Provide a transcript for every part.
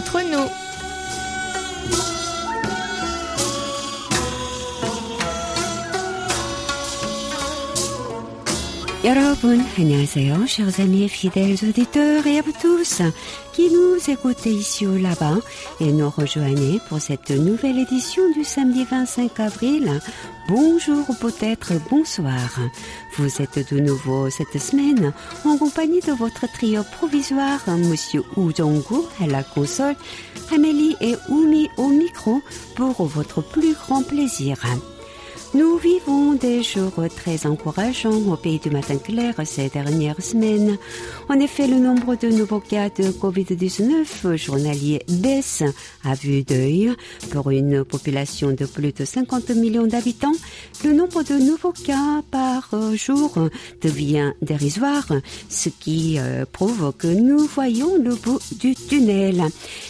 entre nous. 여러분, 안녕하세요. Chers amis fidèles auditeurs et à vous tous qui nous écoutez ici ou là-bas et nous rejoignez pour cette nouvelle édition du samedi 25 avril. Bonjour ou peut-être bonsoir. Vous êtes de nouveau cette semaine en compagnie de votre trio provisoire, Monsieur Wu Jong-gu à la console, Amélie et Oumi au micro pour votre plus grand plaisir. Nous vivons des jours très encourageants au pays du matin clair ces dernières semaines. En effet, le nombre de nouveaux cas de Covid-19 journaliers baisse à vue d'œil. Pour une population de plus de 50 millions d'habitants, le nombre de nouveaux cas par jour devient dérisoire, ce qui euh, prouve que nous voyons le bout du tunnel.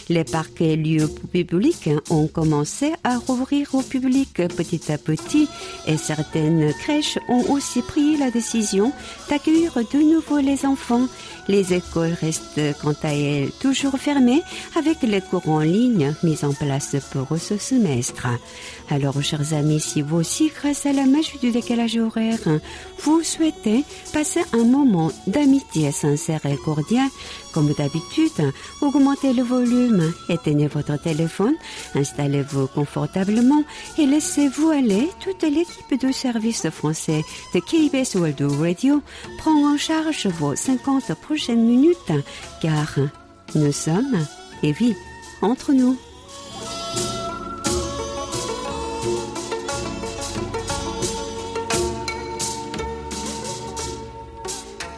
Les parcs et lieux publics ont commencé à rouvrir au public petit à petit et certaines crèches ont aussi pris la décision d'accueillir de nouveau les enfants. Les écoles restent quant à elles toujours fermées avec les cours en ligne mis en place pour ce semestre. Alors, chers amis, si vous aussi, grâce à la magie du décalage horaire, vous souhaitez passer un moment d'amitié sincère et cordial, comme d'habitude, augmentez le volume, éteignez votre téléphone, installez-vous confortablement et laissez-vous aller. Toute l'équipe de service français de KBS World Radio prend en charge vos 50 prochaines minutes, car nous sommes, et vie, entre nous.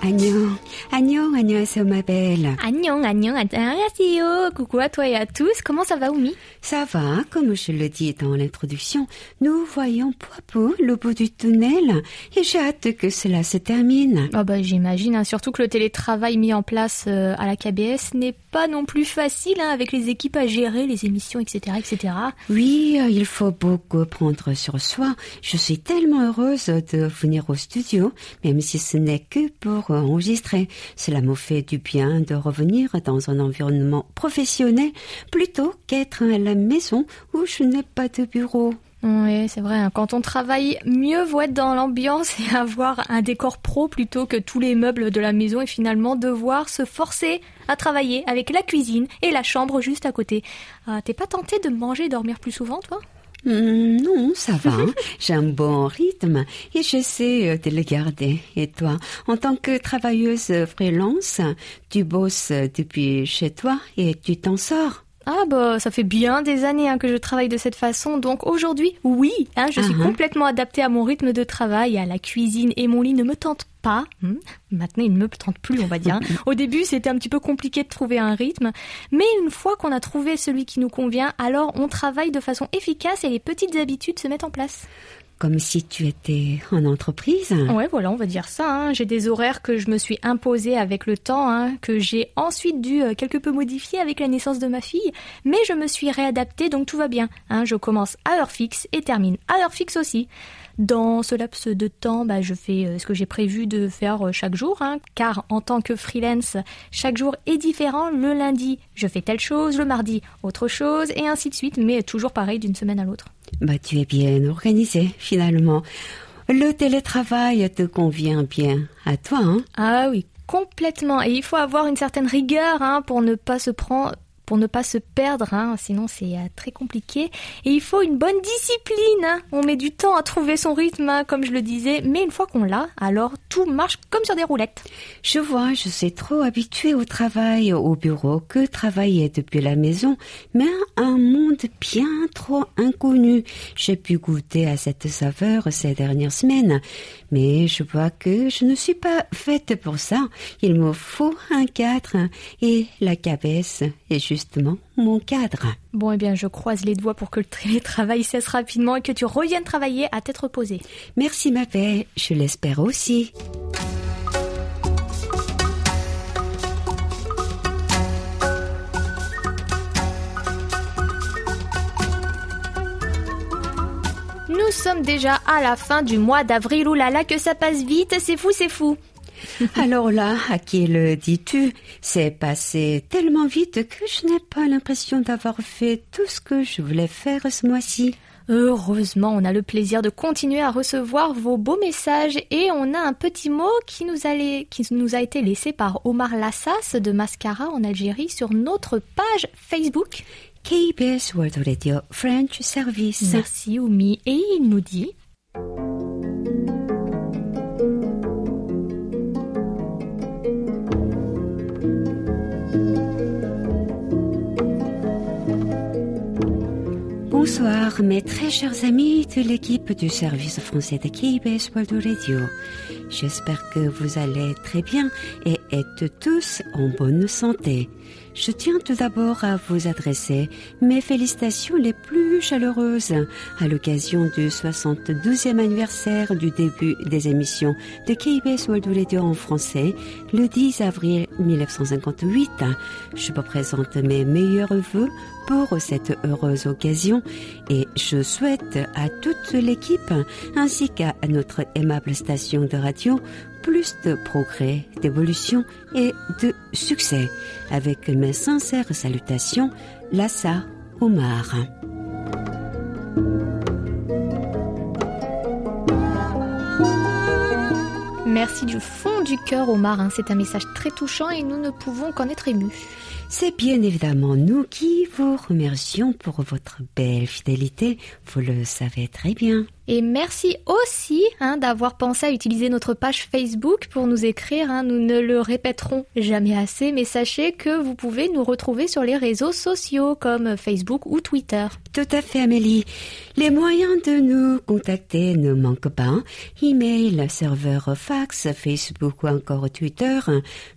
Agnon, Agnon, 안녕하세요, ma belle. Agnon, Agnon, 안녕하세요. Coucou à toi et à tous. Comment ça va, Oumi Ça va, comme je le dis dans l'introduction, nous voyons peu à peu le bout du tunnel et j'ai hâte que cela se termine. Ah bah, J'imagine, hein, surtout que le télétravail mis en place euh, à la KBS n'est pas non plus facile hein, avec les équipes à gérer, les émissions, etc. etc. Oui, euh, il faut beaucoup prendre sur soi. Je suis tellement heureuse de venir au studio, même si ce n'est que pour enregistrer. Cela me fait du bien de revenir dans un environnement professionnel plutôt qu'être à la maison où je n'ai pas de bureau. Oui, c'est vrai. hein. Quand on travaille, mieux vaut être dans l'ambiance et avoir un décor pro plutôt que tous les meubles de la maison et finalement devoir se forcer à travailler avec la cuisine et la chambre juste à côté. Ah, T'es pas tenté de manger et dormir plus souvent, toi? Hmm, non, ça va. hein. J'ai un bon rythme et j'essaie euh, de le garder. Et toi, en tant que travailleuse freelance, tu bosses depuis chez toi et tu t'en sors? Ah bah ça fait bien des années hein, que je travaille de cette façon, donc aujourd'hui, oui, hein, je suis ah. complètement adaptée à mon rythme de travail, à la cuisine et mon lit ne me tente pas. Hmm. Maintenant, il ne me tente plus, on va dire. Au début, c'était un petit peu compliqué de trouver un rythme, mais une fois qu'on a trouvé celui qui nous convient, alors on travaille de façon efficace et les petites habitudes se mettent en place. Comme si tu étais en entreprise. Ouais, voilà, on va dire ça. hein. J'ai des horaires que je me suis imposés avec le temps, hein, que j'ai ensuite dû euh, quelque peu modifier avec la naissance de ma fille, mais je me suis réadaptée, donc tout va bien. hein. Je commence à heure fixe et termine à heure fixe aussi. Dans ce laps de temps, bah, je fais euh, ce que j'ai prévu de faire euh, chaque jour, car en tant que freelance, chaque jour est différent. Le lundi, je fais telle chose, le mardi, autre chose, et ainsi de suite, mais toujours pareil d'une semaine à l'autre. Bah, tu es bien organisée, finalement. Le télétravail te convient bien à toi, hein? Ah oui, complètement. Et il faut avoir une certaine rigueur hein, pour ne pas se prendre pour ne pas se perdre, hein, sinon c'est euh, très compliqué. Et il faut une bonne discipline. hein. On met du temps à trouver son rythme, hein, comme je le disais, mais une fois qu'on l'a, alors tout marche comme sur des roulettes. Je vois, je suis trop habituée au travail au bureau que travailler depuis la maison, mais un monde bien trop inconnu. J'ai pu goûter à cette saveur ces dernières semaines, mais je vois que je ne suis pas faite pour ça. Il me faut un cadre et la cabesse est justement mon cadre. Bon, eh bien, je croise les doigts pour que le télétravail cesse rapidement et que tu reviennes travailler à tête reposée. Merci ma paix, je l'espère aussi. Nous sommes déjà à la fin du mois d'avril. Oulala, que ça passe vite, c'est fou, c'est fou. Alors là, à qui le dis-tu? C'est passé tellement vite que je n'ai pas l'impression d'avoir fait tout ce que je voulais faire ce mois-ci. Heureusement, on a le plaisir de continuer à recevoir vos beaux messages et on a un petit mot qui nous a, qui nous a été laissé par Omar Lassas de Mascara en Algérie sur notre page Facebook. KBS World Radio French Service. Merci Oumi. Et il nous dit Bonsoir mes très chers amis de l'équipe du service français de KBS World Radio. J'espère que vous allez très bien et êtes tous en bonne santé. Je tiens tout d'abord à vous adresser mes félicitations les plus chaleureuses à l'occasion du 72e anniversaire du début des émissions de KBS World Radio en français le 10 avril 1958. Je vous présente mes meilleurs voeux pour cette heureuse occasion et je souhaite à toute l'équipe ainsi qu'à notre aimable station de radio plus de progrès, d'évolution et de succès. Avec mes sincères salutations, Lassa Omar. Merci du fond du cœur, Omar. Hein. C'est un message très touchant et nous ne pouvons qu'en être émus. C'est bien évidemment nous qui vous remercions pour votre belle fidélité. Vous le savez très bien. Et merci aussi hein, d'avoir pensé à utiliser notre page Facebook pour nous écrire. Hein. Nous ne le répéterons jamais assez, mais sachez que vous pouvez nous retrouver sur les réseaux sociaux comme Facebook ou Twitter. Tout à fait, Amélie. Les moyens de nous contacter ne manquent pas. Email, serveur fax, Facebook ou encore Twitter,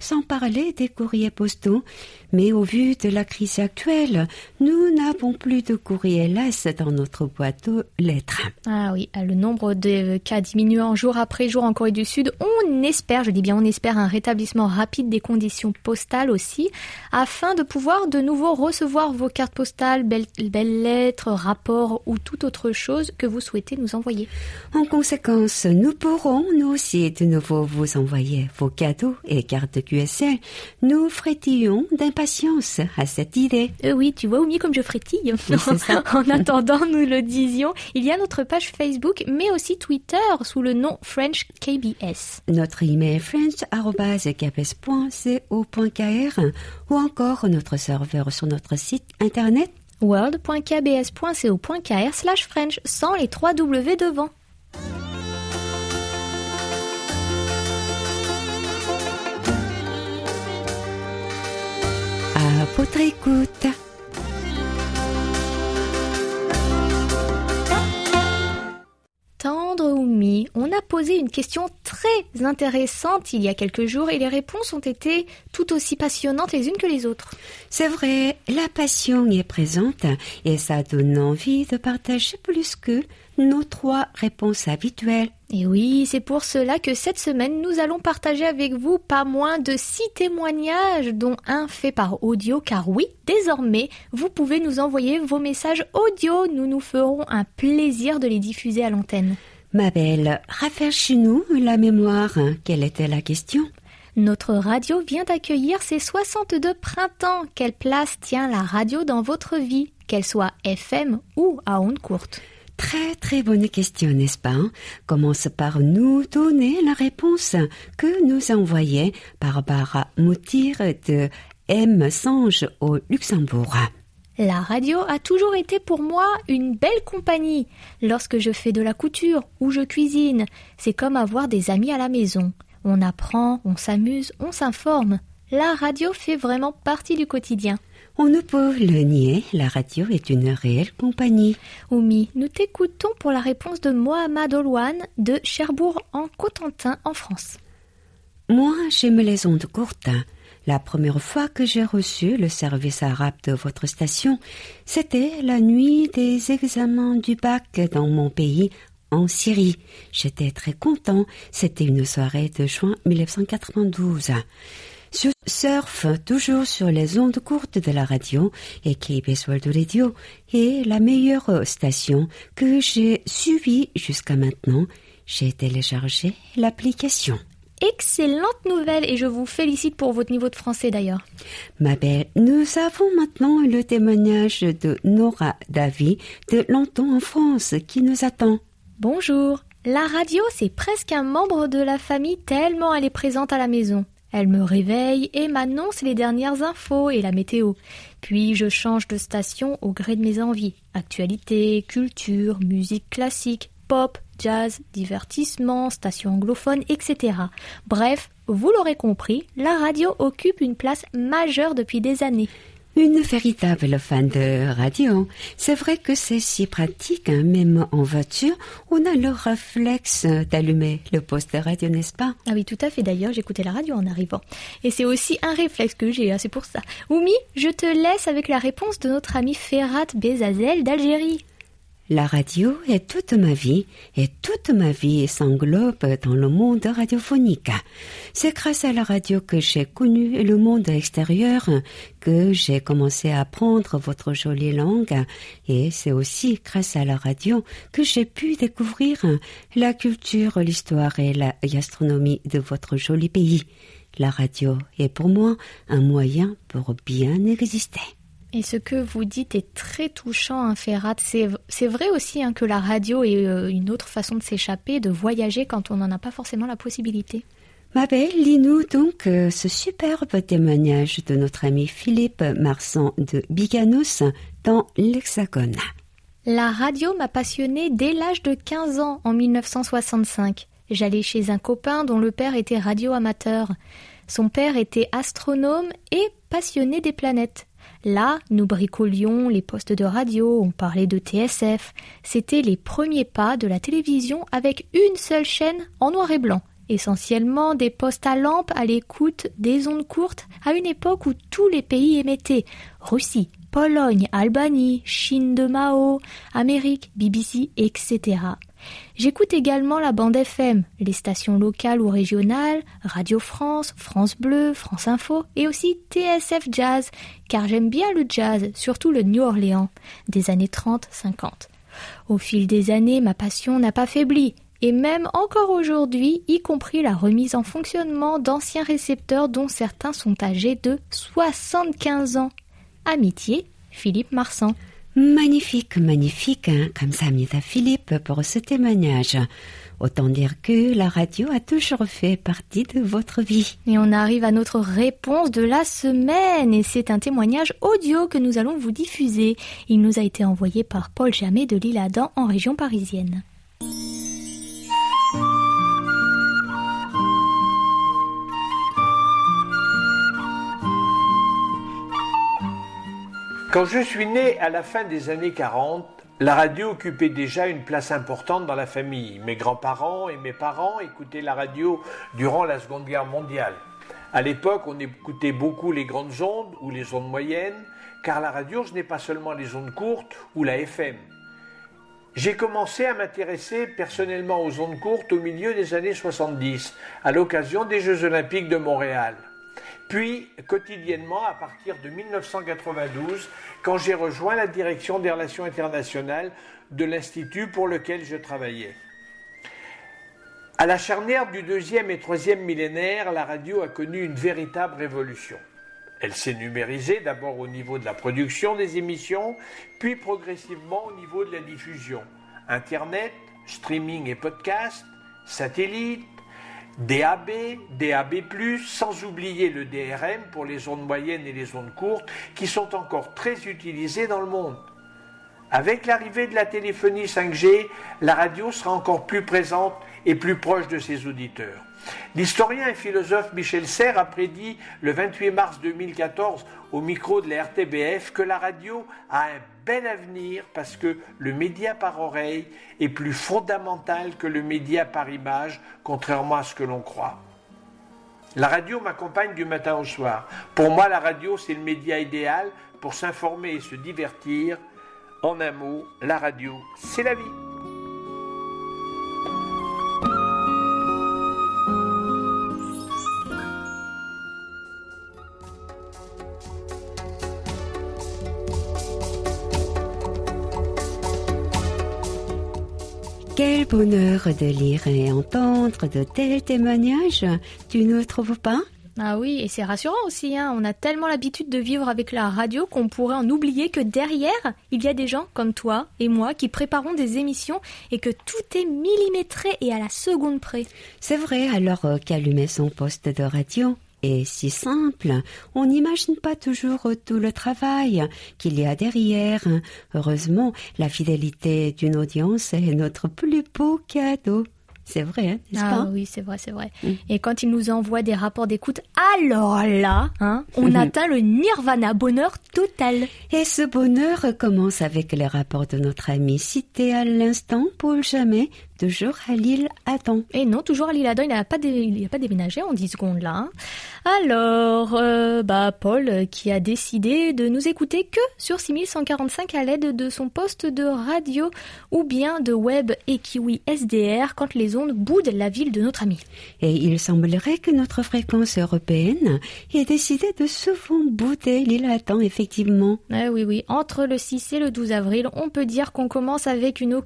sans parler des courriers postaux. Mais au vu de la crise actuelle, nous n'avons plus de courrier LS dans notre boîte aux lettres. Ah oui, le nombre de cas diminuant jour après jour en Corée du Sud. On espère, je dis bien on espère, un rétablissement rapide des conditions postales aussi, afin de pouvoir de nouveau recevoir vos cartes postales, belles, lettres, rapports ou toute autre chose que vous souhaitez nous envoyer. En conséquence, nous pourrons nous aussi de nouveau vous envoyer vos cadeaux et cartes QSL. Nous frétillons d'impatience à cette idée. Euh, oui, tu vois, mieux comme je frétille. en attendant, nous le disions, il y a notre page Facebook, mais aussi Twitter sous le nom French KBS. Notre email french.kbs.co.kr ou encore notre serveur sur notre site internet world.kbs.co.kr slash French sans les trois W devant. Votre écoute. Tendre ou mi, on a posé une question très intéressante il y a quelques jours et les réponses ont été tout aussi passionnantes les unes que les autres. C'est vrai, la passion est présente et ça donne envie de partager plus que nos trois réponses habituelles. Et oui, c'est pour cela que cette semaine, nous allons partager avec vous pas moins de six témoignages, dont un fait par audio, car oui, désormais, vous pouvez nous envoyer vos messages audio. Nous nous ferons un plaisir de les diffuser à l'antenne. Ma belle, rafraîchis-nous la mémoire. Quelle était la question? Notre radio vient d'accueillir ses 62 printemps. Quelle place tient la radio dans votre vie, qu'elle soit FM ou à ondes courtes Très très bonne question, n'est-ce pas Commence par nous donner la réponse que nous a envoyée Barbara Moutir de M. Sange au Luxembourg. La radio a toujours été pour moi une belle compagnie. Lorsque je fais de la couture ou je cuisine, c'est comme avoir des amis à la maison. On apprend, on s'amuse, on s'informe. La radio fait vraiment partie du quotidien. On ne peut le nier, la radio est une réelle compagnie. Oumi, nous t'écoutons pour la réponse de Mohamed Olwan de Cherbourg en Cotentin en France. Moi, j'aime les ondes courtes. La première fois que j'ai reçu le service arabe de votre station, c'était la nuit des examens du bac dans mon pays, en Syrie. J'étais très content. C'était une soirée de juin 1992. Je surfe toujours sur les ondes courtes de la radio et KBS World Radio est la meilleure station que j'ai suivie jusqu'à maintenant. J'ai téléchargé l'application. excellente nouvelle et je vous félicite pour votre niveau de français d'ailleurs. Ma belle, nous avons maintenant le témoignage de Nora Davy de Lanton en France qui nous attend. Bonjour. La radio, c'est presque un membre de la famille tellement elle est présente à la maison. Elle me réveille et m'annonce les dernières infos et la météo. Puis je change de station au gré de mes envies. Actualité, culture, musique classique, pop, jazz, divertissement, station anglophone, etc. Bref, vous l'aurez compris, la radio occupe une place majeure depuis des années. Une véritable fan de radio. C'est vrai que c'est si pratique, hein, même en voiture, on a le réflexe d'allumer le poste radio, n'est-ce pas? Ah oui, tout à fait. D'ailleurs, j'écoutais la radio en arrivant. Et c'est aussi un réflexe que j'ai, hein, c'est pour ça. Oumi, je te laisse avec la réponse de notre ami Ferrat Bezazel d'Algérie. La radio est toute ma vie et toute ma vie s'englobe dans le monde radiophonique. C'est grâce à la radio que j'ai connu le monde extérieur, que j'ai commencé à apprendre votre jolie langue et c'est aussi grâce à la radio que j'ai pu découvrir la culture, l'histoire et la gastronomie de votre joli pays. La radio est pour moi un moyen pour bien exister. Et ce que vous dites est très touchant, hein, Ferrat. C'est vrai aussi hein, que la radio est euh, une autre façon de s'échapper, de voyager quand on n'en a pas forcément la possibilité. Ma belle, lis-nous donc euh, ce superbe témoignage de notre ami Philippe Marsan de Biganos dans l'Hexagone. La radio m'a passionné dès l'âge de 15 ans en 1965. J'allais chez un copain dont le père était radio-amateur. Son père était astronome et passionné des planètes. Là, nous bricolions les postes de radio, on parlait de TSF. C'était les premiers pas de la télévision avec une seule chaîne en noir et blanc. Essentiellement des postes à lampe à l'écoute des ondes courtes à une époque où tous les pays émettaient. Russie, Pologne, Albanie, Chine de Mao, Amérique, BBC, etc. J'écoute également la bande FM, les stations locales ou régionales, Radio France, France Bleu, France Info et aussi TSF Jazz, car j'aime bien le jazz, surtout le New Orleans, des années 30-50. Au fil des années, ma passion n'a pas faibli, et même encore aujourd'hui, y compris la remise en fonctionnement d'anciens récepteurs dont certains sont âgés de 75 ans. Amitié, Philippe Marsan. Magnifique, magnifique, hein, comme ça, Mita Philippe, pour ce témoignage. Autant dire que la radio a toujours fait partie de votre vie. Et on arrive à notre réponse de la semaine, et c'est un témoignage audio que nous allons vous diffuser. Il nous a été envoyé par Paul Jamet de l'Île-Adam en région parisienne. Quand je suis né à la fin des années 40, la radio occupait déjà une place importante dans la famille. Mes grands-parents et mes parents écoutaient la radio durant la Seconde Guerre mondiale. À l'époque, on écoutait beaucoup les grandes ondes ou les ondes moyennes, car la radio, ce n'est pas seulement les ondes courtes ou la FM. J'ai commencé à m'intéresser personnellement aux ondes courtes au milieu des années 70, à l'occasion des Jeux olympiques de Montréal puis quotidiennement à partir de 1992, quand j'ai rejoint la direction des relations internationales de l'Institut pour lequel je travaillais. À la charnière du deuxième et troisième millénaire, la radio a connu une véritable révolution. Elle s'est numérisée d'abord au niveau de la production des émissions, puis progressivement au niveau de la diffusion. Internet, streaming et podcast, satellite, DAB, DAB+, sans oublier le DRM pour les ondes moyennes et les ondes courtes, qui sont encore très utilisées dans le monde. Avec l'arrivée de la téléphonie 5G, la radio sera encore plus présente et plus proche de ses auditeurs. L'historien et philosophe Michel Serres a prédit le 28 mars 2014 au micro de la RTBF que la radio a un bel avenir parce que le média par oreille est plus fondamental que le média par image, contrairement à ce que l'on croit. La radio m'accompagne du matin au soir. Pour moi, la radio, c'est le média idéal pour s'informer et se divertir. En un mot, la radio, c'est la vie. Quel bonheur de lire et entendre de tels témoignages, tu ne trouves pas? Ah oui, et c'est rassurant aussi, hein. on a tellement l'habitude de vivre avec la radio qu'on pourrait en oublier que derrière, il y a des gens comme toi et moi qui préparons des émissions et que tout est millimétré et à la seconde près. C'est vrai, alors euh, qu'allumer son poste de radio? Est si simple. On n'imagine pas toujours tout le travail qu'il y a derrière. Heureusement, la fidélité d'une audience est notre plus beau cadeau. C'est vrai, hein, n'est-ce ah, pas? Oui, c'est vrai, c'est vrai. Mm. Et quand il nous envoie des rapports d'écoute, alors là, hein, on atteint le nirvana, bonheur total. Et ce bonheur commence avec les rapports de notre ami cité à l'instant, Paul Jamais, Toujours à l'île Adam. Et non, toujours à l'île Adam, il n'a pas, pas déménagé en 10 secondes là. Hein. Alors, euh, bah Paul euh, qui a décidé de nous écouter que sur 6145 à l'aide de son poste de radio ou bien de web et kiwi SDR quand les ondes boudent la ville de notre ami. Et il semblerait que notre fréquence européenne ait décidé de souvent bouder l'île Adam, effectivement. Eh oui, oui. Entre le 6 et le 12 avril, on peut dire qu'on commence avec une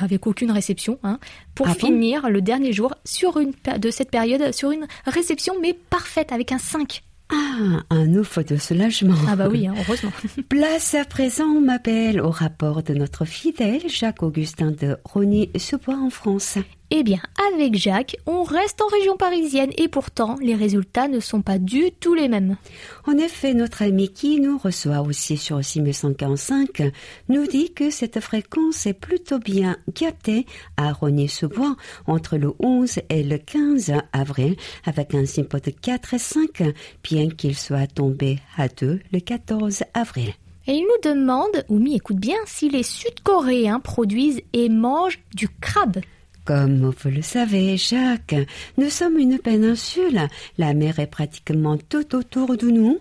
avec aucune réception. Hein, pour ah finir le dernier jour sur une de cette période sur une réception mais parfaite avec un 5. Ah, un ouf de soulagement. Ah bah oui, hein, heureusement. Place à présent, on m'appelle au rapport de notre fidèle Jacques-Augustin de Rony-Sebois en France. Eh bien, avec Jacques, on reste en région parisienne et pourtant, les résultats ne sont pas du tout les mêmes. En effet, notre ami qui nous reçoit aussi sur 6145 nous dit que cette fréquence est plutôt bien captée à Rogny-sous-Bois entre le 11 et le 15 avril avec un simpo de 4 et 5, bien qu'il soit tombé à 2 le 14 avril. Et il nous demande, Oumi écoute bien, si les Sud-Coréens produisent et mangent du crabe. Comme vous le savez, Jacques, nous sommes une péninsule. La mer est pratiquement tout autour de nous.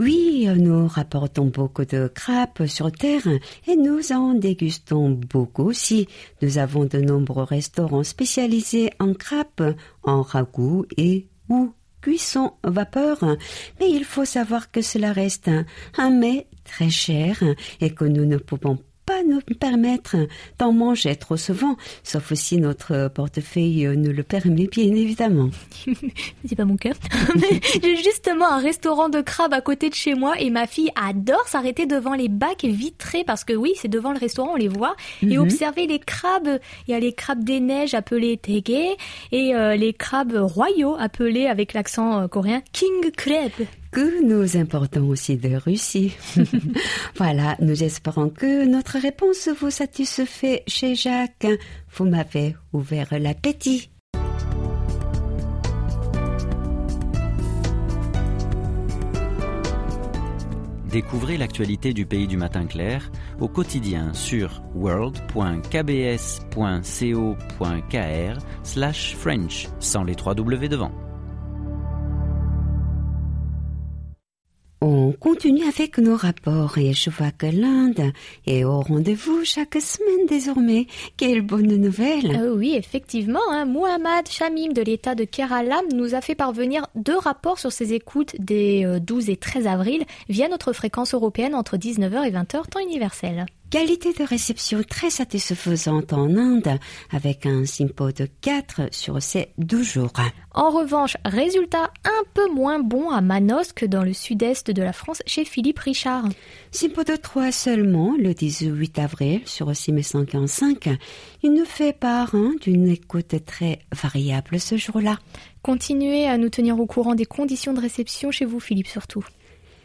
Oui, nous rapportons beaucoup de crabes sur terre et nous en dégustons beaucoup aussi. Nous avons de nombreux restaurants spécialisés en crabes, en ragoût et ou cuisson vapeur. Mais il faut savoir que cela reste un, un mets très cher et que nous ne pouvons pas nous permettre d'en manger trop souvent, sauf si notre portefeuille nous le permet, bien évidemment. C'est pas mon cas. J'ai justement un restaurant de crabes à côté de chez moi et ma fille adore s'arrêter devant les bacs vitrés parce que oui, c'est devant le restaurant, on les voit, et mhm. observer les crabes. Il y a les crabes des neiges appelés tege et euh, les crabes royaux appelés avec l'accent euh, coréen king crab que nous importons aussi de Russie. voilà, nous espérons que notre réponse vous satisfait chez Jacques. Vous m'avez ouvert l'appétit. Découvrez l'actualité du pays du matin clair au quotidien sur world.kbs.co.kr French sans les trois W devant. On continue avec nos rapports et je vois que l'Inde est au rendez-vous chaque semaine désormais. Quelle bonne nouvelle euh, Oui, effectivement. Hein. Muhammad Shamim de l'État de Kerala nous a fait parvenir deux rapports sur ses écoutes des 12 euh, et 13 avril via notre fréquence européenne entre 19h et 20h temps universel. Qualité de réception très satisfaisante en Inde avec un simpo de 4 sur ces 12 jours. En revanche, résultat un peu moins bon à Manos que dans le sud-est de la France chez Philippe Richard. Simpo de 3 seulement le 18 avril sur 6145. Il nous fait part hein, d'une écoute très variable ce jour-là. Continuez à nous tenir au courant des conditions de réception chez vous Philippe surtout.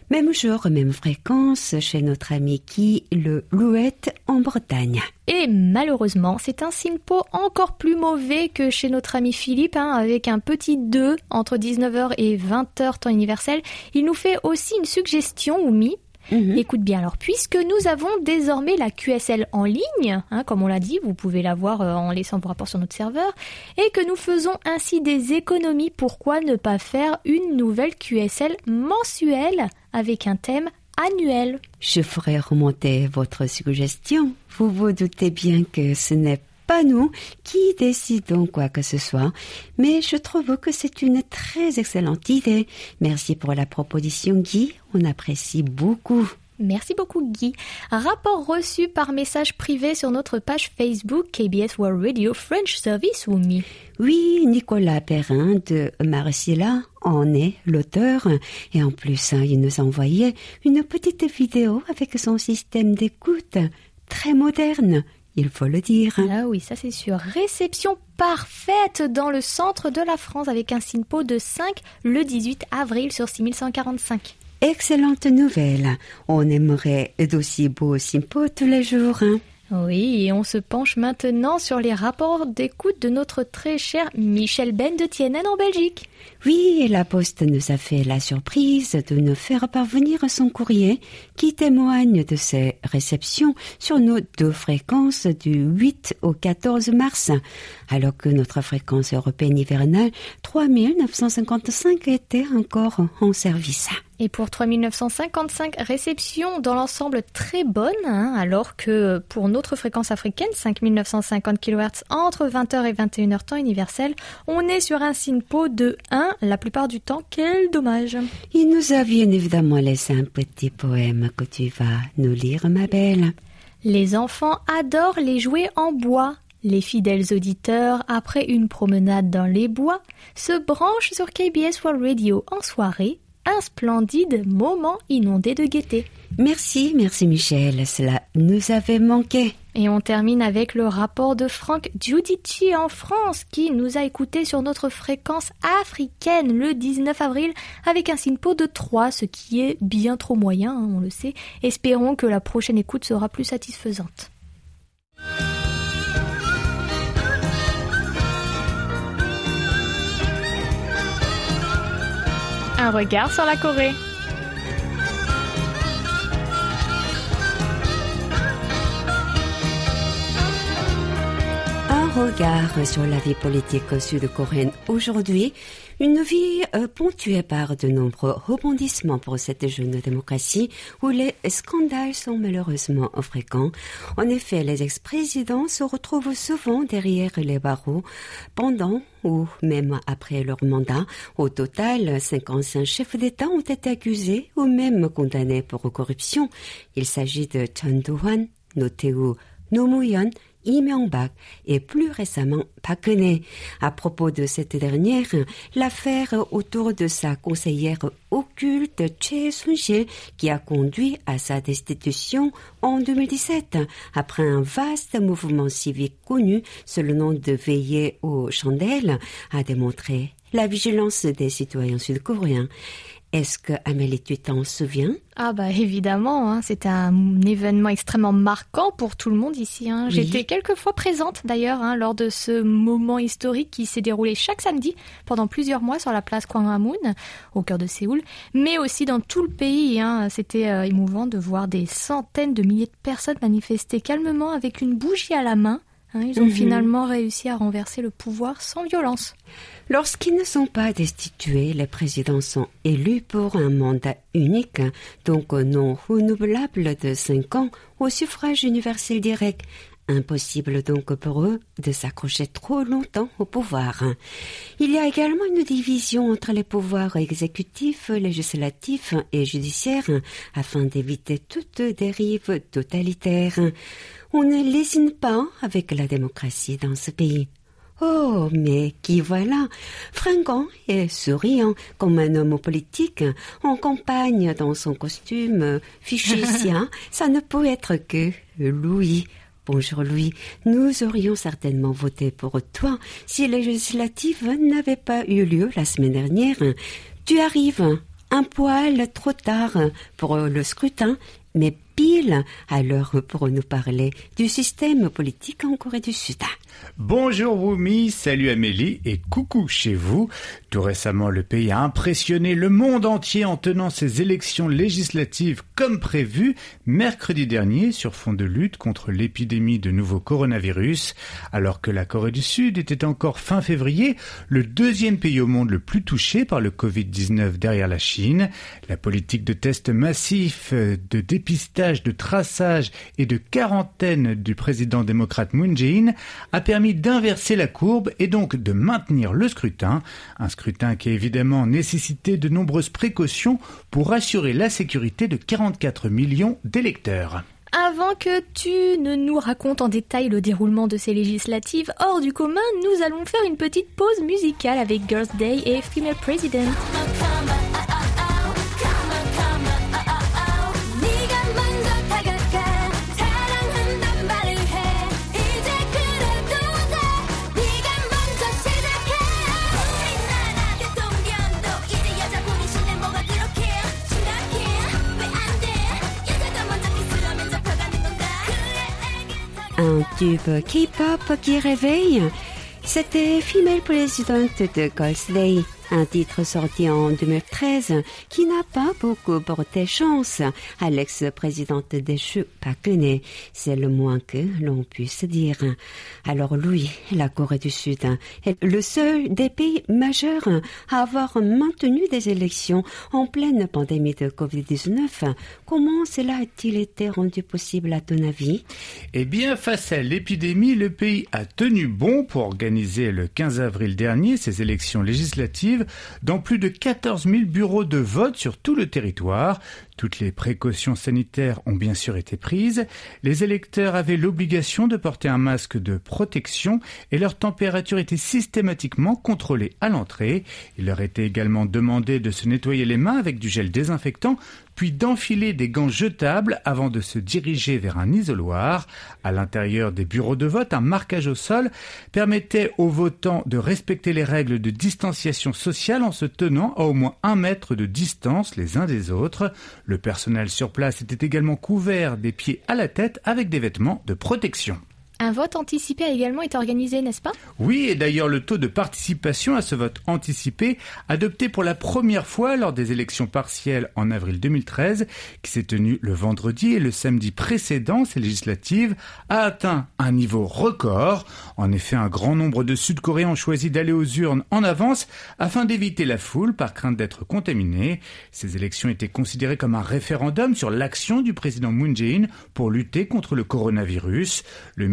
Même jour, même fréquence chez notre ami qui, le Louette en Bretagne. Et malheureusement, c'est un SINPO encore plus mauvais que chez notre ami Philippe, hein, avec un petit 2 entre 19h et 20h temps universel. Il nous fait aussi une suggestion, Oumi, Mhm. Écoute bien, alors puisque nous avons désormais la QSL en ligne, hein, comme on l'a dit, vous pouvez la voir euh, en laissant vos rapports sur notre serveur, et que nous faisons ainsi des économies, pourquoi ne pas faire une nouvelle QSL mensuelle? Avec un thème annuel Je ferai remonter votre suggestion. Vous vous doutez bien que ce n'est pas nous qui décidons quoi que ce soit, mais je trouve que c'est une très excellente idée. Merci pour la proposition, Guy. On apprécie beaucoup. Merci beaucoup Guy. Rapport reçu par message privé sur notre page Facebook KBS World Radio French Service Wumi. Oui, Nicolas Perrin de Marcilla en est l'auteur et en plus hein, il nous a envoyé une petite vidéo avec son système d'écoute très moderne. Il faut le dire. Ah oui, ça c'est sûr. Réception parfaite dans le centre de la France avec un SINPO de 5 le 18 avril sur 6145. Excellente nouvelle. On aimerait d'aussi beaux SINPO tous les jours. Hein. Oui, et on se penche maintenant sur les rapports d'écoute de notre très cher Michel Ben de Tienen en Belgique. Oui, la Poste nous a fait la surprise de nous faire parvenir son courrier qui témoigne de ses réceptions sur nos deux fréquences du 8 au 14 mars, alors que notre fréquence européenne hivernale 3955 était encore en service. Et pour 3955 réceptions dans l'ensemble très bonnes, hein, alors que pour notre fréquence africaine, 5950 kHz entre 20h et 21h temps universel, on est sur un SINPO de 1 la plupart du temps. Quel dommage. Il nous a bien évidemment laissé un petit poème que tu vas nous lire, ma belle. Les enfants adorent les jouets en bois. Les fidèles auditeurs, après une promenade dans les bois, se branchent sur KBS World Radio en soirée un splendide moment inondé de gaieté. Merci, merci Michel, cela nous avait manqué. Et on termine avec le rapport de Franck Giudici en France qui nous a écouté sur notre fréquence africaine le 19 avril avec un SINPO de 3, ce qui est bien trop moyen, hein, on le sait. Espérons que la prochaine écoute sera plus satisfaisante. Un regard sur la Corée. Un regard sur la vie politique sud-coréenne aujourd'hui une vie euh, ponctuée par de nombreux rebondissements pour cette jeune démocratie où les scandales sont malheureusement fréquents. En effet, les ex-présidents se retrouvent souvent derrière les barreaux pendant ou même après leur mandat. Au total, 55 chefs d'État ont été accusés ou même condamnés pour corruption. Il s'agit de Chun Do-hwan, Noteou Nomuyon, Lee et plus récemment Park À propos de cette dernière, l'affaire autour de sa conseillère occulte Che sun qui a conduit à sa destitution en 2017 après un vaste mouvement civique connu sous le nom de Veiller aux chandelles a démontré la vigilance des citoyens sud-coréens. Est-ce que Amélie, tu t'en souviens? Ah bah évidemment, hein, c'était un événement extrêmement marquant pour tout le monde ici. Hein. J'étais quelquefois présente d'ailleurs hein, lors de ce moment historique qui s'est déroulé chaque samedi pendant plusieurs mois sur la place Gwanghwamun, au cœur de Séoul, mais aussi dans tout le pays. Hein. C'était euh, émouvant de voir des centaines de milliers de personnes manifester calmement avec une bougie à la main. Ils ont mhm. finalement réussi à renverser le pouvoir sans violence. Lorsqu'ils ne sont pas destitués, les présidents sont élus pour un mandat unique, donc non renouvelable de cinq ans, au suffrage universel direct. Impossible donc pour eux de s'accrocher trop longtemps au pouvoir. Il y a également une division entre les pouvoirs exécutifs, législatifs et judiciaires afin d'éviter toute dérive totalitaire. On ne lésine pas avec la démocratie dans ce pays. Oh, mais qui voilà, fringant et souriant comme un homme politique, en campagne dans son costume fichicien, ça ne peut être que Louis. Bonjour Louis, nous aurions certainement voté pour toi si les législatives n'avaient pas eu lieu la semaine dernière. Tu arrives un poil trop tard pour le scrutin, mais pile à l'heure pour nous parler du système politique en Corée du Sud. Bonjour Wumi, salut Amélie et coucou chez vous. Tout récemment, le pays a impressionné le monde entier en tenant ses élections législatives comme prévu mercredi dernier sur fond de lutte contre l'épidémie de nouveau coronavirus. Alors que la Corée du Sud était encore fin février le deuxième pays au monde le plus touché par le Covid-19 derrière la Chine, la politique de tests massifs de dépistage de traçage et de quarantaine du président démocrate Moon Jae-in a permis d'inverser la courbe et donc de maintenir le scrutin. Un scrutin qui a évidemment nécessité de nombreuses précautions pour assurer la sécurité de 44 millions d'électeurs. Avant que tu ne nous racontes en détail le déroulement de ces législatives hors du commun, nous allons faire une petite pause musicale avec Girls' Day et Female President. Un tube K-pop qui réveille. C'était Female President de Girls' Day un titre sorti en 2013 qui n'a pas beaucoup porté chance à l'ex-présidente déchue geun C'est le moins que l'on puisse dire. Alors lui, la Corée du Sud est le seul des pays majeurs à avoir maintenu des élections en pleine pandémie de Covid-19. Comment cela a-t-il été rendu possible à ton avis? Eh bien, face à l'épidémie, le pays a tenu bon pour organiser le 15 avril dernier ses élections législatives dans plus de 14 000 bureaux de vote sur tout le territoire. Toutes les précautions sanitaires ont bien sûr été prises. Les électeurs avaient l'obligation de porter un masque de protection et leur température était systématiquement contrôlée à l'entrée. Il leur était également demandé de se nettoyer les mains avec du gel désinfectant puis d'enfiler des gants jetables avant de se diriger vers un isoloir. À l'intérieur des bureaux de vote, un marquage au sol permettait aux votants de respecter les règles de distanciation sociale en se tenant à au moins un mètre de distance les uns des autres. Le personnel sur place était également couvert des pieds à la tête avec des vêtements de protection. Un vote anticipé a également été organisé, n'est-ce pas? Oui, et d'ailleurs le taux de participation à ce vote anticipé, adopté pour la première fois lors des élections partielles en avril 2013, qui s'est tenu le vendredi et le samedi précédent ces législatives, a atteint un niveau record. En effet, un grand nombre de Sud-Coréens ont choisi d'aller aux urnes en avance afin d'éviter la foule par crainte d'être contaminés. Ces élections étaient considérées comme un référendum sur l'action du président Moon Jae-in pour lutter contre le coronavirus. Le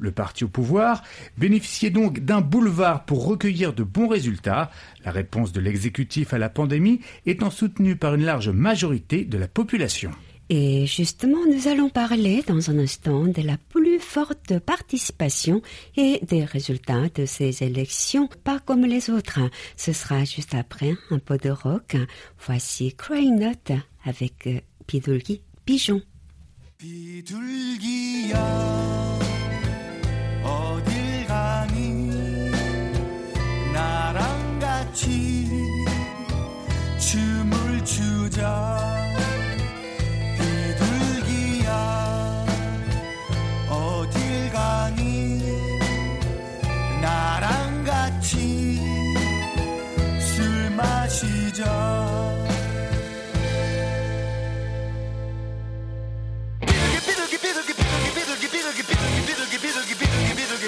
le parti au pouvoir, bénéficiait donc d'un boulevard pour recueillir de bons résultats, la réponse de l'exécutif à la pandémie étant soutenue par une large majorité de la population. Et justement, nous allons parler dans un instant de la plus forte participation et des résultats de ces élections, pas comme les autres. Ce sera juste après un peu de rock. Voici Crying Note avec Pidulgi Pigeon. 어딜 가니? 나랑 같이 춤을 추자.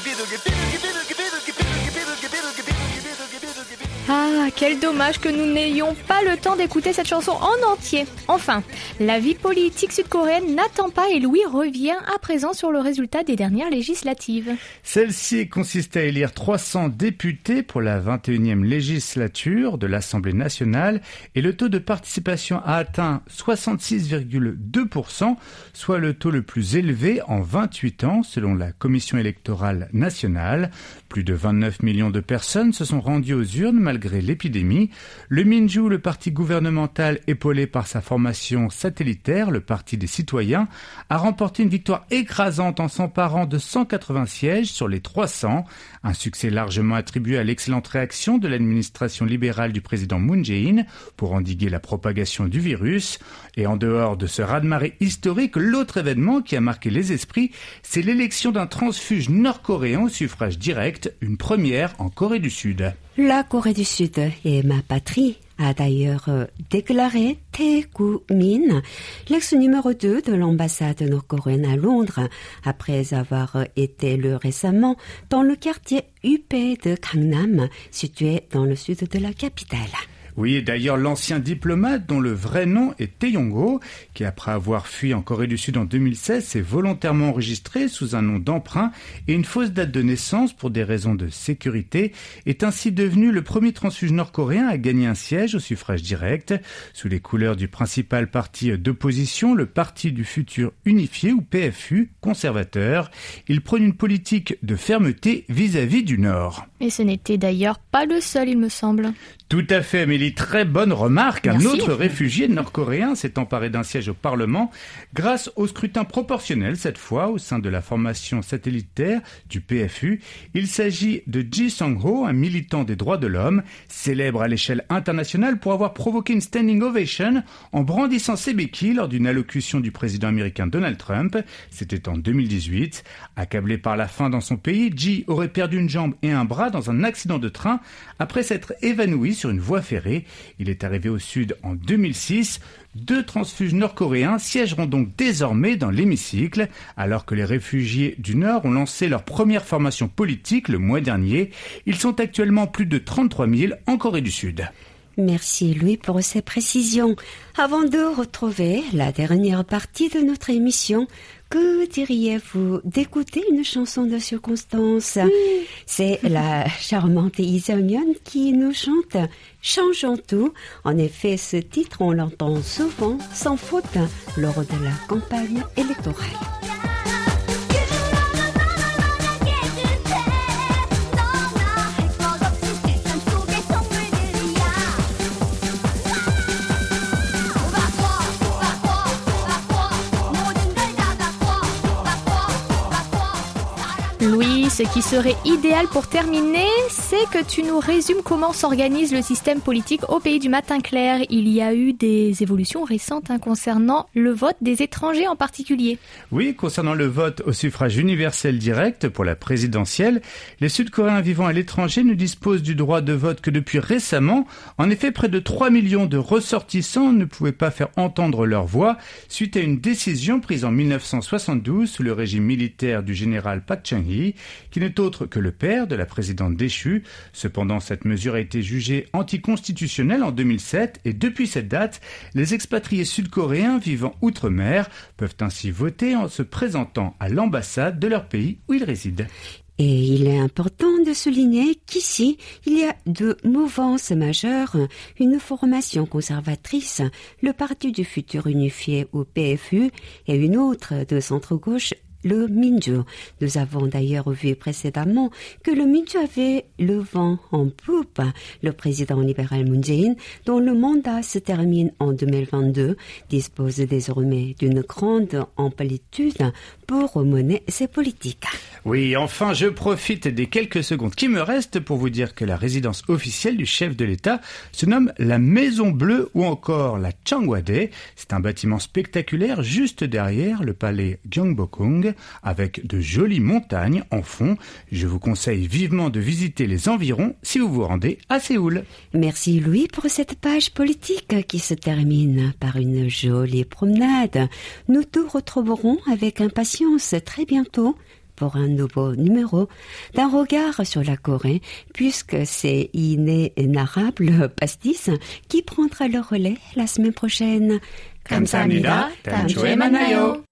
doogie doogie doogie doogie Ah, quel dommage que nous n'ayons pas le temps d'écouter cette chanson en entier. Enfin, la vie politique sud-coréenne n'attend pas et Louis revient à présent sur le résultat des dernières législatives. Celle-ci consiste à élire 300 députés pour la 21e législature de l'Assemblée nationale et le taux de participation a atteint 66,2%, soit le taux le plus élevé en 28 ans selon la Commission électorale nationale. Plus de 29 millions de personnes se sont rendues aux urnes malgré l'épidémie. Le Minju, le parti gouvernemental épaulé par sa formation satellitaire, le Parti des citoyens, a remporté une victoire écrasante en s'emparant de 180 sièges sur les 300, un succès largement attribué à l'excellente réaction de l'administration libérale du président Moon Jae-in pour endiguer la propagation du virus. Et en dehors de ce raz-de-marée historique, l'autre événement qui a marqué les esprits, c'est l'élection d'un transfuge nord-coréen au suffrage direct une première en Corée du Sud. La Corée du Sud est ma patrie a d'ailleurs euh, déclaré Tae Min, l'ex numéro 2 de l'ambassade nord-coréenne à Londres, après avoir euh, été élu récemment dans le quartier UP de Gangnam, situé dans le sud de la capitale. Oui, d'ailleurs, l'ancien diplomate, dont le vrai nom est Teyongo, qui après avoir fui en Corée du Sud en 2016, s'est volontairement enregistré sous un nom d'emprunt et une fausse date de naissance pour des raisons de sécurité, est ainsi devenu le premier transfuge nord-coréen à gagner un siège au suffrage direct, sous les couleurs du principal parti d'opposition, le Parti du futur unifié ou PFU, conservateur. Il prône une politique de fermeté vis-à-vis du Nord. Et ce n'était d'ailleurs pas le seul, il me semble. Tout à fait, Amélie. Très bonne remarque. Un autre réfugié nord-coréen s'est emparé d'un siège au Parlement grâce au scrutin proportionnel, cette fois au sein de la formation satellitaire du PFU. Il s'agit de Ji Sang-ho, un militant des droits de l'homme, célèbre à l'échelle internationale pour avoir provoqué une standing ovation en brandissant ses béquilles lors d'une allocution du président américain Donald Trump. C'était en 2018. Accablé par la faim dans son pays, Ji aurait perdu une jambe et un bras dans un accident de train après s'être évanoui sur une voie ferrée. Il est arrivé au sud en 2006. Deux transfuges nord-coréens siégeront donc désormais dans l'hémicycle, alors que les réfugiés du Nord ont lancé leur première formation politique le mois dernier. Ils sont actuellement plus de 33 000 en Corée du Sud. Merci Louis pour ces précisions. Avant de retrouver la dernière partie de notre émission, que diriez-vous d'écouter une chanson de circonstance? C'est la charmante Isonion qui nous chante Changeons tout. En effet, ce titre, on l'entend souvent, sans faute, lors de la campagne électorale. Louis, ce qui serait idéal pour terminer, c'est que tu nous résumes comment s'organise le système politique au pays du matin clair. Il y a eu des évolutions récentes hein, concernant le vote des étrangers en particulier. Oui, concernant le vote au suffrage universel direct pour la présidentielle, les Sud-Coréens vivant à l'étranger ne disposent du droit de vote que depuis récemment. En effet, près de 3 millions de ressortissants ne pouvaient pas faire entendre leur voix suite à une décision prise en 1972 sous le régime militaire du général Park Chung-hee qui n'est autre que le père de la présidente déchue. Cependant, cette mesure a été jugée anticonstitutionnelle en 2007 et depuis cette date, les expatriés sud-coréens vivant outre-mer peuvent ainsi voter en se présentant à l'ambassade de leur pays où ils résident. Et il est important de souligner qu'ici, il y a deux mouvances majeures, une formation conservatrice, le Parti du futur unifié ou PFU, et une autre de centre-gauche, le Minju. Nous avons d'ailleurs vu précédemment que le Minju avait le vent en poupe. Le président libéral Moon Jae-in, dont le mandat se termine en 2022, dispose désormais d'une grande amplitude pour mener ses politiques. Oui, enfin, je profite des quelques secondes qui me restent pour vous dire que la résidence officielle du chef de l'État se nomme la Maison Bleue ou encore la Changwade. C'est un bâtiment spectaculaire juste derrière le palais Gyeongbokgung avec de jolies montagnes en fond. Je vous conseille vivement de visiter les environs si vous vous rendez à Séoul. Merci Louis pour cette page politique qui se termine par une jolie promenade. Nous tout retrouverons avec impatience très bientôt pour un nouveau numéro d'un regard sur la Corée, puisque c'est inénarrable pastis qui prendra le relais la semaine prochaine. 감사합니다. 다음 주에 만나요.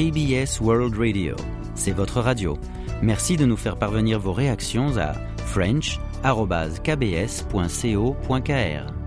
KBS World Radio, c'est votre radio. Merci de nous faire parvenir vos réactions à french.kbs.co.kr.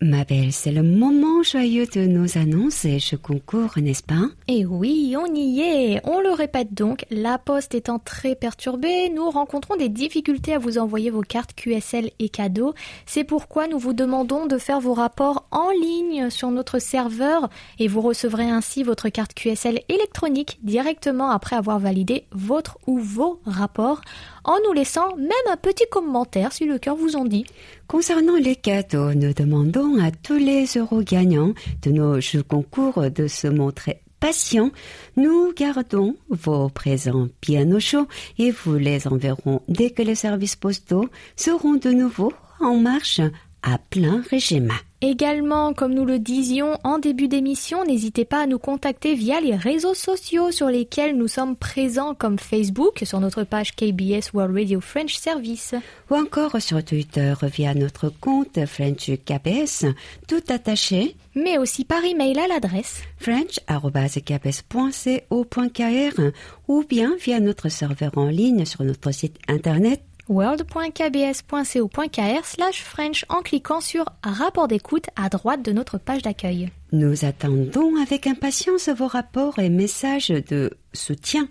Ma belle, c'est le moment joyeux de nos annonces et je concours, n'est-ce pas? Et oui, on y est. On le répète donc, la poste étant très perturbée, nous rencontrons des difficultés à vous envoyer vos cartes QSL et cadeaux. C'est pourquoi nous vous demandons de faire vos rapports en ligne sur notre serveur et vous recevrez ainsi votre carte QSL électronique directement après avoir validé votre ou vos rapports en nous laissant même un petit commentaire si le cœur vous en dit. Concernant les cadeaux, nous demandons à tous les euros gagnants de nos jeux concours de se montrer patients. Nous gardons vos présents bien au chaud et vous les enverrons dès que les services postaux seront de nouveau en marche à plein régime. Également, comme nous le disions en début d'émission, n'hésitez pas à nous contacter via les réseaux sociaux sur lesquels nous sommes présents comme Facebook sur notre page KBS World Radio French Service. Ou encore sur Twitter via notre compte French KBS, tout attaché. Mais aussi par email à l'adresse french.kbs.co.kr ou bien via notre serveur en ligne sur notre site internet world.kbs.co.kr slash French en cliquant sur rapport d'écoute à droite de notre page d'accueil. Nous attendons avec impatience vos rapports et messages de soutien.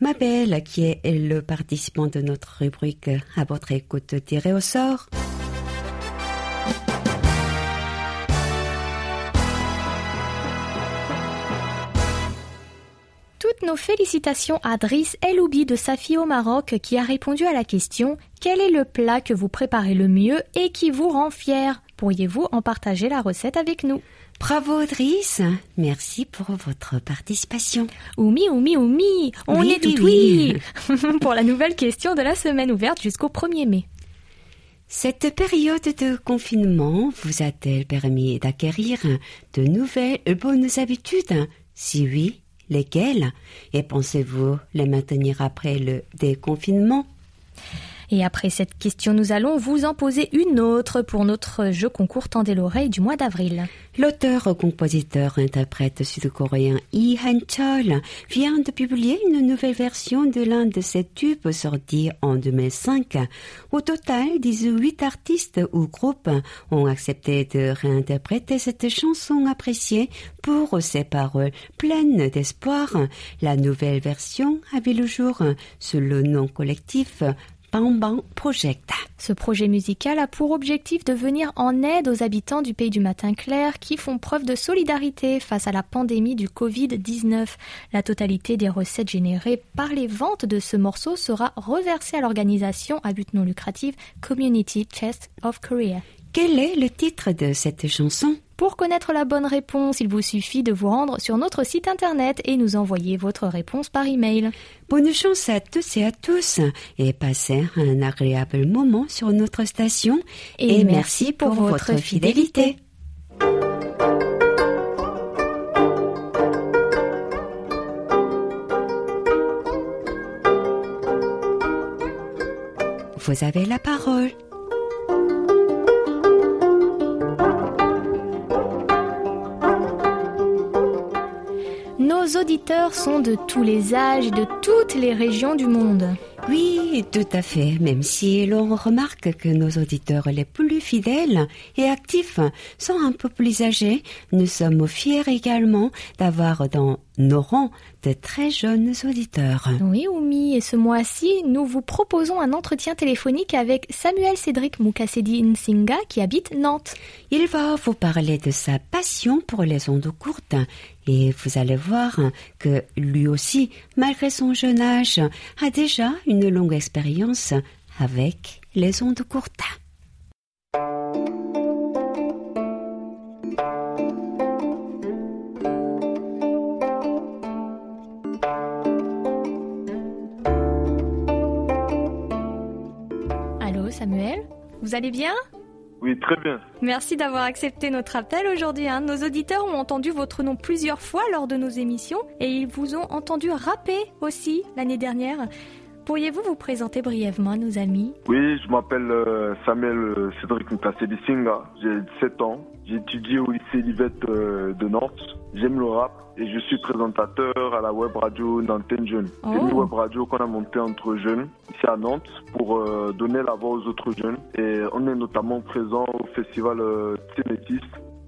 Mabel, qui est le participant de notre rubrique à votre écoute tirée au sort. Toutes nos félicitations à Driss Eloubi de Safi au Maroc qui a répondu à la question Quel est le plat que vous préparez le mieux et qui vous rend fier? Pourriez-vous en partager la recette avec nous? Bravo Driss, merci pour votre participation. Oumi, oumi, oumi, on Oui, est tout oui, oui pour la nouvelle question de la semaine ouverte jusqu'au 1er mai. Cette période de confinement vous a-t-elle permis d'acquérir de nouvelles bonnes habitudes? Si oui, lesquelles Et pensez-vous les maintenir après le déconfinement? Et après cette question, nous allons vous en poser une autre pour notre jeu concours Tendez l'oreille du mois d'avril. L'auteur, compositeur, interprète sud-coréen Lee Han-chol vient de publier une nouvelle version de l'un de ses tubes sortis en 2005. Au total, 18 artistes ou groupes ont accepté de réinterpréter cette chanson appréciée pour ses paroles pleines d'espoir. La nouvelle version a vu le jour sous le nom collectif Bang Project. Ce projet musical a pour objectif de venir en aide aux habitants du pays du matin clair qui font preuve de solidarité face à la pandémie du Covid-19. La totalité des recettes générées par les ventes de ce morceau sera reversée à l'organisation à but non lucratif Community Chest of Korea. Quel est le titre de cette chanson? Pour connaître la bonne réponse, il vous suffit de vous rendre sur notre site internet et nous envoyer votre réponse par email. Bonne chance à tous et à tous et passez un agréable moment sur notre station Et merci pour votre fidélité. Vous avez la parole. Nos auditeurs sont de tous les âges et de toutes les régions du monde. Oui, tout à fait, même si l'on remarque que nos auditeurs les plus fidèles et actifs sont un peu plus âgés, nous sommes fiers également d'avoir dans nos rangs de très jeunes auditeurs. Oui, Oumi, et ce mois-ci, nous vous proposons un entretien téléphonique avec Samuel Cédric Mukasedi Nsinga qui habite Nantes. Il va vous parler de sa passion pour les ondes courtes et vous allez voir que lui aussi, malgré son jeune âge, a déjà une longue expérience avec les ondes courtes. Allô, Samuel? Vous allez bien? Oui, très bien. Merci d'avoir accepté notre appel aujourd'hui. hein. Nos auditeurs ont entendu votre nom plusieurs fois lors de nos émissions et ils vous ont entendu rapper aussi l'année dernière. Pourriez-vous vous présenter brièvement, nos amis? Oui, je m'appelle euh, Samuel euh, Cédric Singa. J'ai 17 ans. J'ai étudié au lycée Livette euh, de Nantes. J'aime le rap et je suis présentateur à la web radio Nantaine Jeune. C'est une Oh. web radio qu'on a montée entre jeunes ici à Nantes pour donner la voix aux autres jeunes. Et on est notamment présent au festival Ténétis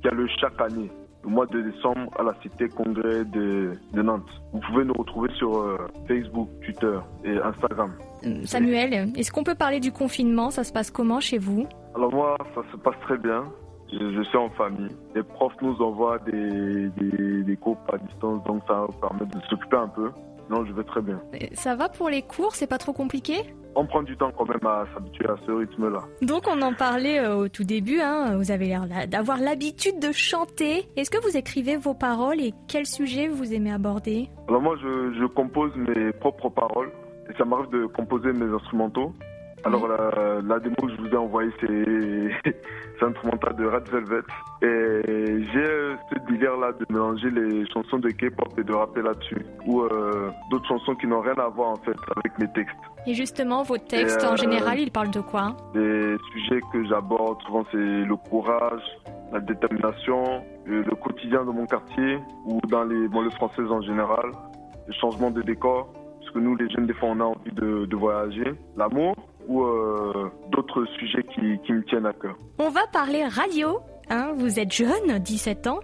qui a lieu chaque année. Le mois de décembre à la cité congrès de, de Nantes. Vous pouvez nous retrouver sur euh, Facebook, Twitter et Instagram. Euh, Samuel, est-ce qu'on peut parler du confinement? Ça se passe comment chez vous? Alors moi, ça se passe très bien. Je, je suis en famille. Les profs nous envoient des, des, des cours à distance, donc ça nous permet de s'occuper un peu. Non, je vais très bien. Ça va pour les cours C'est pas trop compliqué? On prend du temps quand même à s'habituer à ce rythme-là. Donc on en parlait euh, au tout début, hein, vous avez l'air d'avoir l'habitude de chanter. Est-ce que vous écrivez vos paroles et quel sujet vous aimez aborder? Alors moi, je, je compose mes propres paroles et ça m'arrive de composer mes instrumentaux. Alors la, la démo que je vous ai envoyée, c'est c'est instrumental de Red Velvet. Et j'ai euh, ce délire-là de mélanger les chansons de K-pop et de rapper là-dessus. Ou euh, d'autres chansons qui n'ont rien à voir en fait avec mes textes. Et justement, vos textes Et, en euh, général, ils parlent de quoi? Les sujets que j'aborde, souvent c'est le courage, la détermination, le, le quotidien de mon quartier ou dans les banlieues françaises en général, le changement de décor, parce que nous les jeunes des fois on a envie de, de voyager, l'amour ou euh, d'autres sujets qui, qui me tiennent à cœur. On va parler radio. Hein, vous êtes jeune, 17 ans.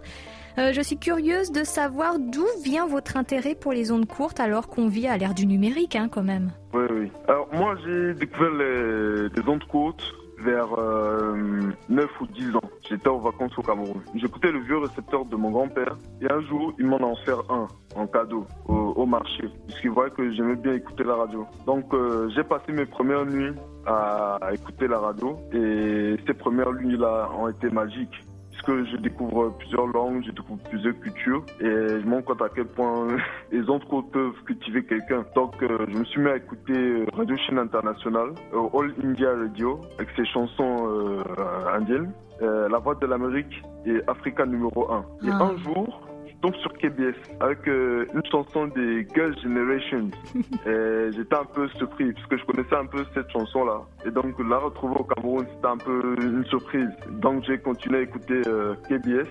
Euh, je suis curieuse de savoir d'où vient votre intérêt pour les ondes courtes alors qu'on vit à l'ère du numérique hein, quand même. Oui, oui. Alors moi j'ai découvert les, les ondes courtes vers euh, 9 ou 10 ans. J'étais en vacances au Cameroun. J'écoutais le vieux récepteur de mon grand-père et un jour il m'en a offert un en cadeau au, au marché puisqu'il voyait que j'aimais bien écouter la radio. Donc euh, j'ai passé mes premières nuits à, écouter la radio et ces premières nuits-là ont été magiques puisque je découvre plusieurs langues, je découvre plusieurs cultures et je me rends compte à quel point les courtes peuvent cultiver quelqu'un. Donc euh, je me suis mis à écouter euh, Radio Chaîne Internationale, euh, All India Radio, avec ses chansons indiennes, La Voix de l'Amérique et Africa numéro 1. Et Ah. un jour, tombe sur KBS avec euh, une chanson des Girls Generation. j'étais un peu surpris parce que je connaissais un peu cette chanson-là. Et donc la retrouver au Cameroun, c'était un peu une surprise. Donc j'ai continué à écouter euh, KBS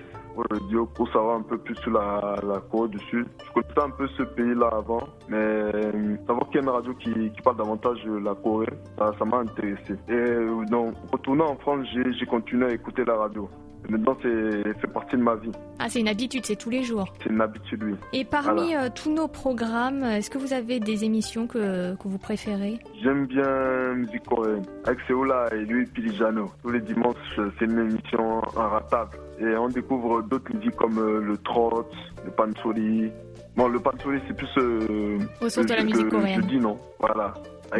radio pour savoir un peu plus sur la, la Corée du Sud. Je connaissais un peu ce pays-là avant, mais euh, savoir qu'il y a une radio qui, qui parle davantage de la Corée, ça m'a intéressé. Et euh, donc, retournant en France, j'ai continué à écouter la radio. Maintenant, c'est fait partie de ma vie. Ah, c'est une habitude, c'est tous les jours. C'est une habitude, oui. Et parmi euh, tous nos programmes, est-ce que vous avez des émissions que, que vous préférez? J'aime bien la musique coréenne. Avec Seola et lui Pilijano. Tous les dimanches, c'est une émission inratable. Et on découvre d'autres musiques comme euh, le trot, le pansori. Bon, le pansori, c'est plus... Euh, Au sens de la musique coréenne. jeudi, non Voilà. Ça.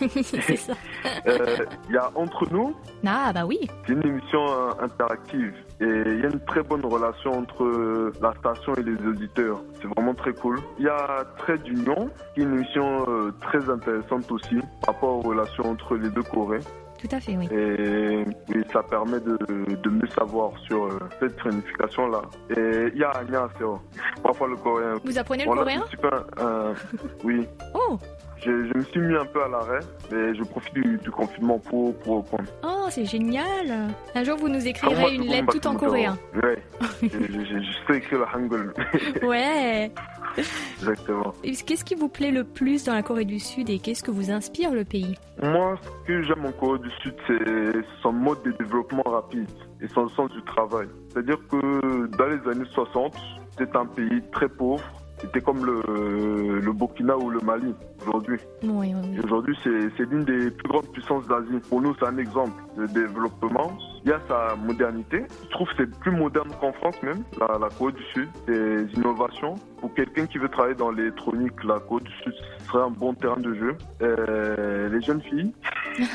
Euh, Il y a Entre nous, Ah, bah oui. c'est une émission euh, interactive. Et il y a une très bonne relation entre euh, la station et les auditeurs. C'est vraiment très cool. Il y a Trait d'Union, qui est une émission euh, très intéressante aussi par rapport aux relations entre les deux Corées. Tout à fait, oui. Et, et ça permet de, de mieux savoir sur euh, cette réunification-là. Et il y a Seo, parfois le coréen. Vous apprenez le coréen pas, euh, Oui, Oh, je, je me suis mis un peu à l'arrêt, mais je profite du, du confinement pour, pour reprendre. oh, c'est génial. Un jour, vous nous moi, écrirez une lettre le tout en coréen. Ouais, je, je, je- je sais écrire le hangul. Ouais. Exactement. Qu'est-ce qui vous plaît le plus dans la Corée du Sud et qu'est-ce que vous inspire le pays? Moi, ce que j'aime en Corée du Sud, c'est son mode de développement rapide et son sens du travail. C'est-à-dire que dans les années 60, c'était un pays très pauvre. C'était comme le, le Burkina ou le Mali aujourd'hui. Oui, oui, aujourd'hui, c'est l'une des plus grandes puissances d'Asie. Pour nous, c'est un exemple de développement. Il y a sa modernité. Je trouve que c'est plus moderne qu'en France même, la, la Corée du Sud. Des innovations. Pour quelqu'un qui veut travailler dans l'électronique, la Corée du Sud serait un bon terrain de jeu. Euh, les jeunes filles,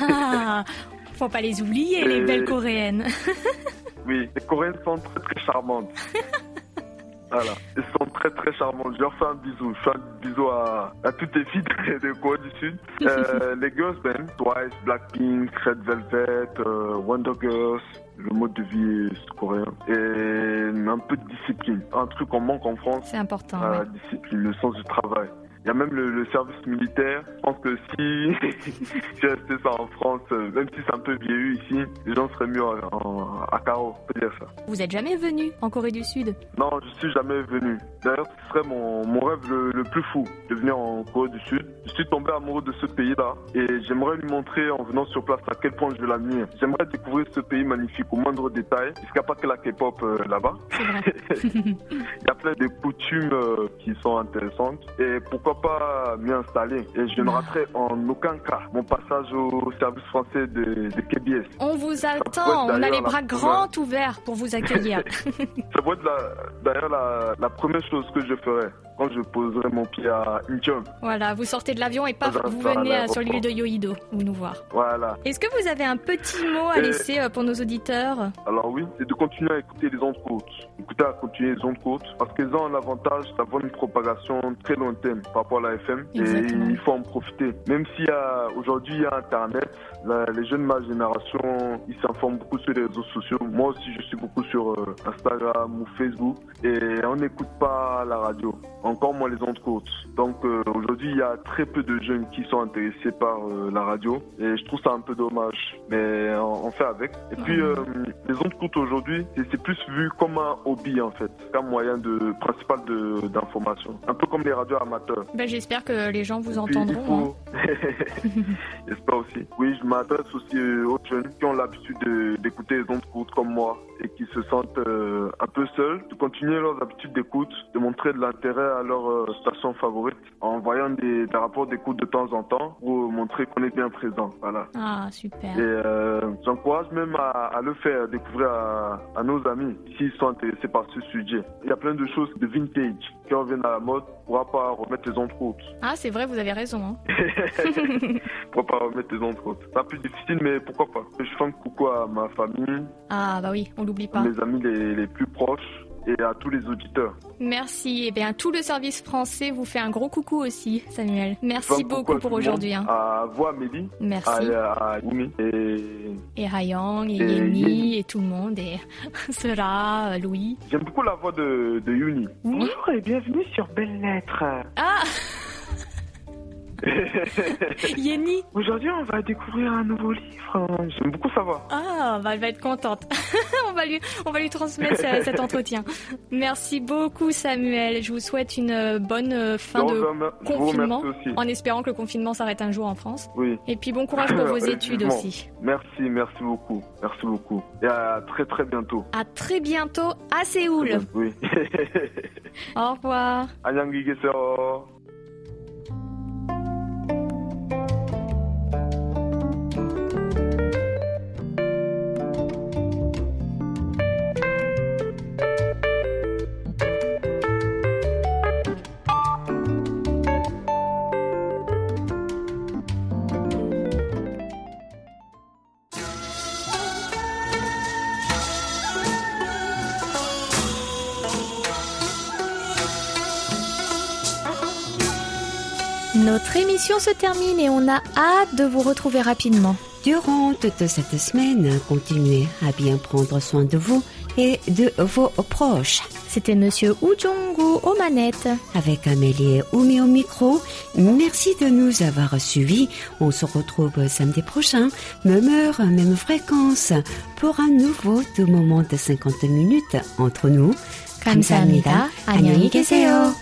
Ah, faut pas les oublier, les belles coréennes. oui, les Coréennes sont très très charmantes. Voilà, elles sont très très charmantes. Je leur fais un bisou. Je fais un bisou à, à toutes les filles de, de Corée du Sud. Euh, les girls band, Twice, Blackpink, Red Velvet, euh, Wonder Girls, le mode de vie coréen. Et un peu de discipline. Un truc qu'on manque en France, C'est important. la ouais. discipline, le sens du travail. Il y a même le, le service militaire. Je pense que si j'ai resté ça en France, euh, même si c'est un peu vieillu ici, les gens seraient mieux en- en- à carreau, on peut dire ça. Vous êtes jamais venu en Corée du Sud? Non, je suis jamais venu. D'ailleurs, ce serait mon, mon rêve le, le plus fou de venir en Corée du Sud. Je suis tombé amoureux de ce pays-là et j'aimerais lui montrer en venant sur place à quel point je l'admire. J'aimerais découvrir ce pays magnifique au moindre détail. Parce qu'il n'y a pas que la K-pop euh, là-bas. Il y a plein de coutumes euh, qui sont intéressantes et pourquoi pas m'y installer. Et je ne raterai en aucun cas mon passage au service français de, de KBS. On vous attend, on a les bras grands ouverts pour vous accueillir. Ça pourrait être d'ailleurs la, la première chose que je ferais. Je poserai mon pied à Incheon. Voilà, vous sortez de l'avion et paf, vous venez sur l'île de Yoido, vous nous voir. Voilà. Est-ce que vous avez un petit mot à laisser euh, pour nos auditeurs? Alors oui, c'est de continuer à écouter les ondes courtes. Écouter à continuer les ondes courtes parce qu'elles ont l'avantage d'avoir une propagation très lointaine par rapport à la FM Exactement. et il faut en profiter. Même a aujourd'hui il y a Internet, la- les jeunes de ma génération ils s'informent beaucoup sur les réseaux sociaux. Moi aussi je suis beaucoup sur euh, Instagram ou Facebook et on n'écoute pas la radio, encore moins les ondes courtes. Donc euh, aujourd'hui il y a très peu de jeunes qui sont intéressés par euh, la radio et je trouve ça un peu dommage. Mais on, on fait avec. Et puis euh, les ondes courtes aujourd'hui, c'est plus vu comme un hobby en fait, qu'un moyen de principal de- d'information. Un peu comme les radios amateurs. ben, J'espère que les gens vous Et entendront. hein. faut- J'espère aussi. Oui, je m'adresse aussi aux jeunes qui ont l'habitude de- d'écouter les ondes courtes comme moi et qui se sentent euh, un peu seuls, de continuer leurs habitudes d'écoute, de montrer de l'intérêt à leur euh, station favorite en envoyant des, des rapports d'écoute de temps en temps pour montrer qu'on est bien présent. Voilà. Ah, super. Et euh, j'encourage même à, à le faire découvrir à, à nos amis s'ils sont intéressés par ce sujet. Il y a plein de choses de vintage qui reviennent à la mode. Pourra pas remettre les ondes courtes. Ah, c'est vrai, vous avez raison. hein. Pourra pas remettre les ondes courtes. C'est un peu difficile, mais pourquoi pas. Je fais un coucou à ma famille, Ah, bah oui, on l'oublie à pas. mes amis les, les plus proches et à tous les auditeurs. Merci. Et bien, tout le service français vous fait un gros coucou aussi, Samuel. Merci beaucoup à pour aujourd'hui. hein. À vous, Amélie, à, Merci. à Yumi et Et Hayang, et Et Yemi, et tout le monde, et Sera, Louis. j'aime beaucoup la voix de, de Yuni. Oui. Bonjour et bienvenue sur Belle Lettre. Ah Yeni Aujourd'hui, on va découvrir un nouveau livre. J'aime beaucoup sa voix. Ah, bah, elle va être contente. on, va lui, on va lui transmettre ce- cet entretien. Merci beaucoup, Samuel. Je vous souhaite une euh, bonne euh, fin de confinement, en espérant que le confinement s'arrête un jour en France. Oui. Et puis bon courage pour vos études aussi. Merci, merci beaucoup. Merci beaucoup. Et à très très bientôt. À très bientôt à Séoul. Oui. Au revoir. émission se termine et on a hâte de vous retrouver rapidement. Durant toute cette semaine, continuez à bien prendre soin de vous et de vos proches. C'était Monsieur Woo Jong-gu aux manettes. Avec Amélie et Oumi au micro, merci de nous avoir suivis. On se retrouve samedi prochain, même heure, même fréquence, pour un nouveau deux moments de 50 minutes entre nous. 감사합니다. 안녕히 계세요.